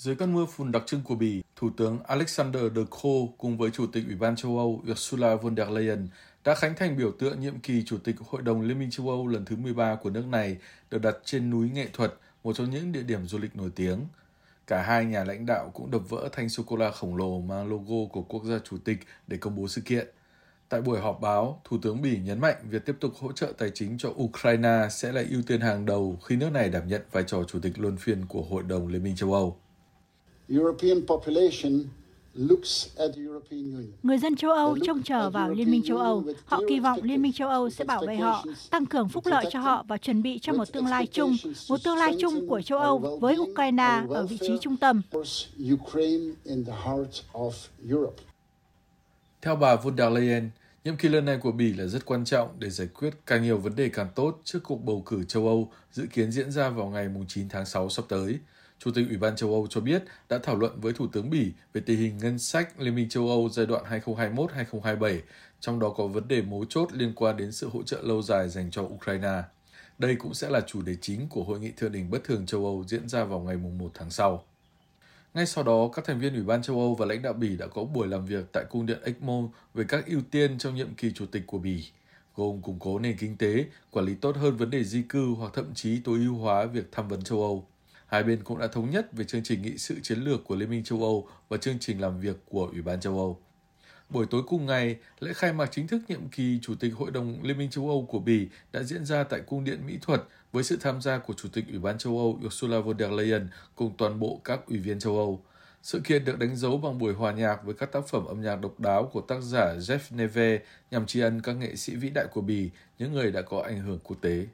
Dưới cơn mưa phùn đặc trưng của Bỉ, Thủ tướng Alexander De Croo cùng với Chủ tịch Ủy ban châu Âu Ursula von der Leyen đã khánh thành biểu tượng nhiệm kỳ Chủ tịch Hội đồng Liên minh châu Âu lần thứ 13 của nước này được đặt trên núi nghệ thuật, một trong những địa điểm du lịch nổi tiếng. Cả hai nhà lãnh đạo cũng đập vỡ thanh sô-cô-la khổng lồ mang logo của quốc gia chủ tịch để công bố sự kiện. Tại buổi họp báo, Thủ tướng Bỉ nhấn mạnh việc tiếp tục hỗ trợ tài chính cho Ukraine sẽ là ưu tiên hàng đầu khi nước này đảm nhận vai trò chủ tịch luân phiên của Hội đồng Liên minh châu Âu. Người dân châu Âu trông chờ vào Liên minh châu Âu. Họ kỳ vọng Liên minh châu Âu sẽ bảo vệ họ, tăng cường phúc lợi cho họ và chuẩn bị cho một tương lai chung, một tương lai chung của châu Âu với Ukraine ở vị trí trung tâm. Theo bà von der Leyen, nhiệm kỳ lần này của Bỉ là rất quan trọng để giải quyết càng nhiều vấn đề càng tốt trước cuộc bầu cử châu Âu dự kiến diễn ra vào ngày 9 tháng 6 sắp tới. Chủ tịch Ủy ban châu Âu cho biết đã thảo luận với Thủ tướng Bỉ về tình hình ngân sách Liên minh châu Âu giai đoạn 2021-2027, trong đó có vấn đề mấu chốt liên quan đến sự hỗ trợ lâu dài dành cho Ukraine. Đây cũng sẽ là chủ đề chính của Hội nghị thượng đỉnh bất thường châu Âu diễn ra vào ngày 1 tháng sau. Ngay sau đó, các thành viên Ủy ban châu Âu và lãnh đạo Bỉ đã có buổi làm việc tại cung điện ECMO về các ưu tiên trong nhiệm kỳ chủ tịch của Bỉ, gồm củng cố nền kinh tế, quản lý tốt hơn vấn đề di cư hoặc thậm chí tối ưu hóa việc tham vấn châu Âu. Hai bên cũng đã thống nhất về chương trình nghị sự chiến lược của Liên minh châu Âu và chương trình làm việc của Ủy ban châu Âu. Buổi tối cùng ngày, lễ khai mạc chính thức nhiệm kỳ Chủ tịch Hội đồng Liên minh châu Âu của Bỉ đã diễn ra tại Cung điện Mỹ thuật với sự tham gia của Chủ tịch Ủy ban châu Âu Ursula von der Leyen cùng toàn bộ các ủy viên châu Âu. Sự kiện được đánh dấu bằng buổi hòa nhạc với các tác phẩm âm nhạc độc đáo của tác giả Jeff Neve nhằm tri ân các nghệ sĩ vĩ đại của Bỉ, những người đã có ảnh hưởng quốc tế.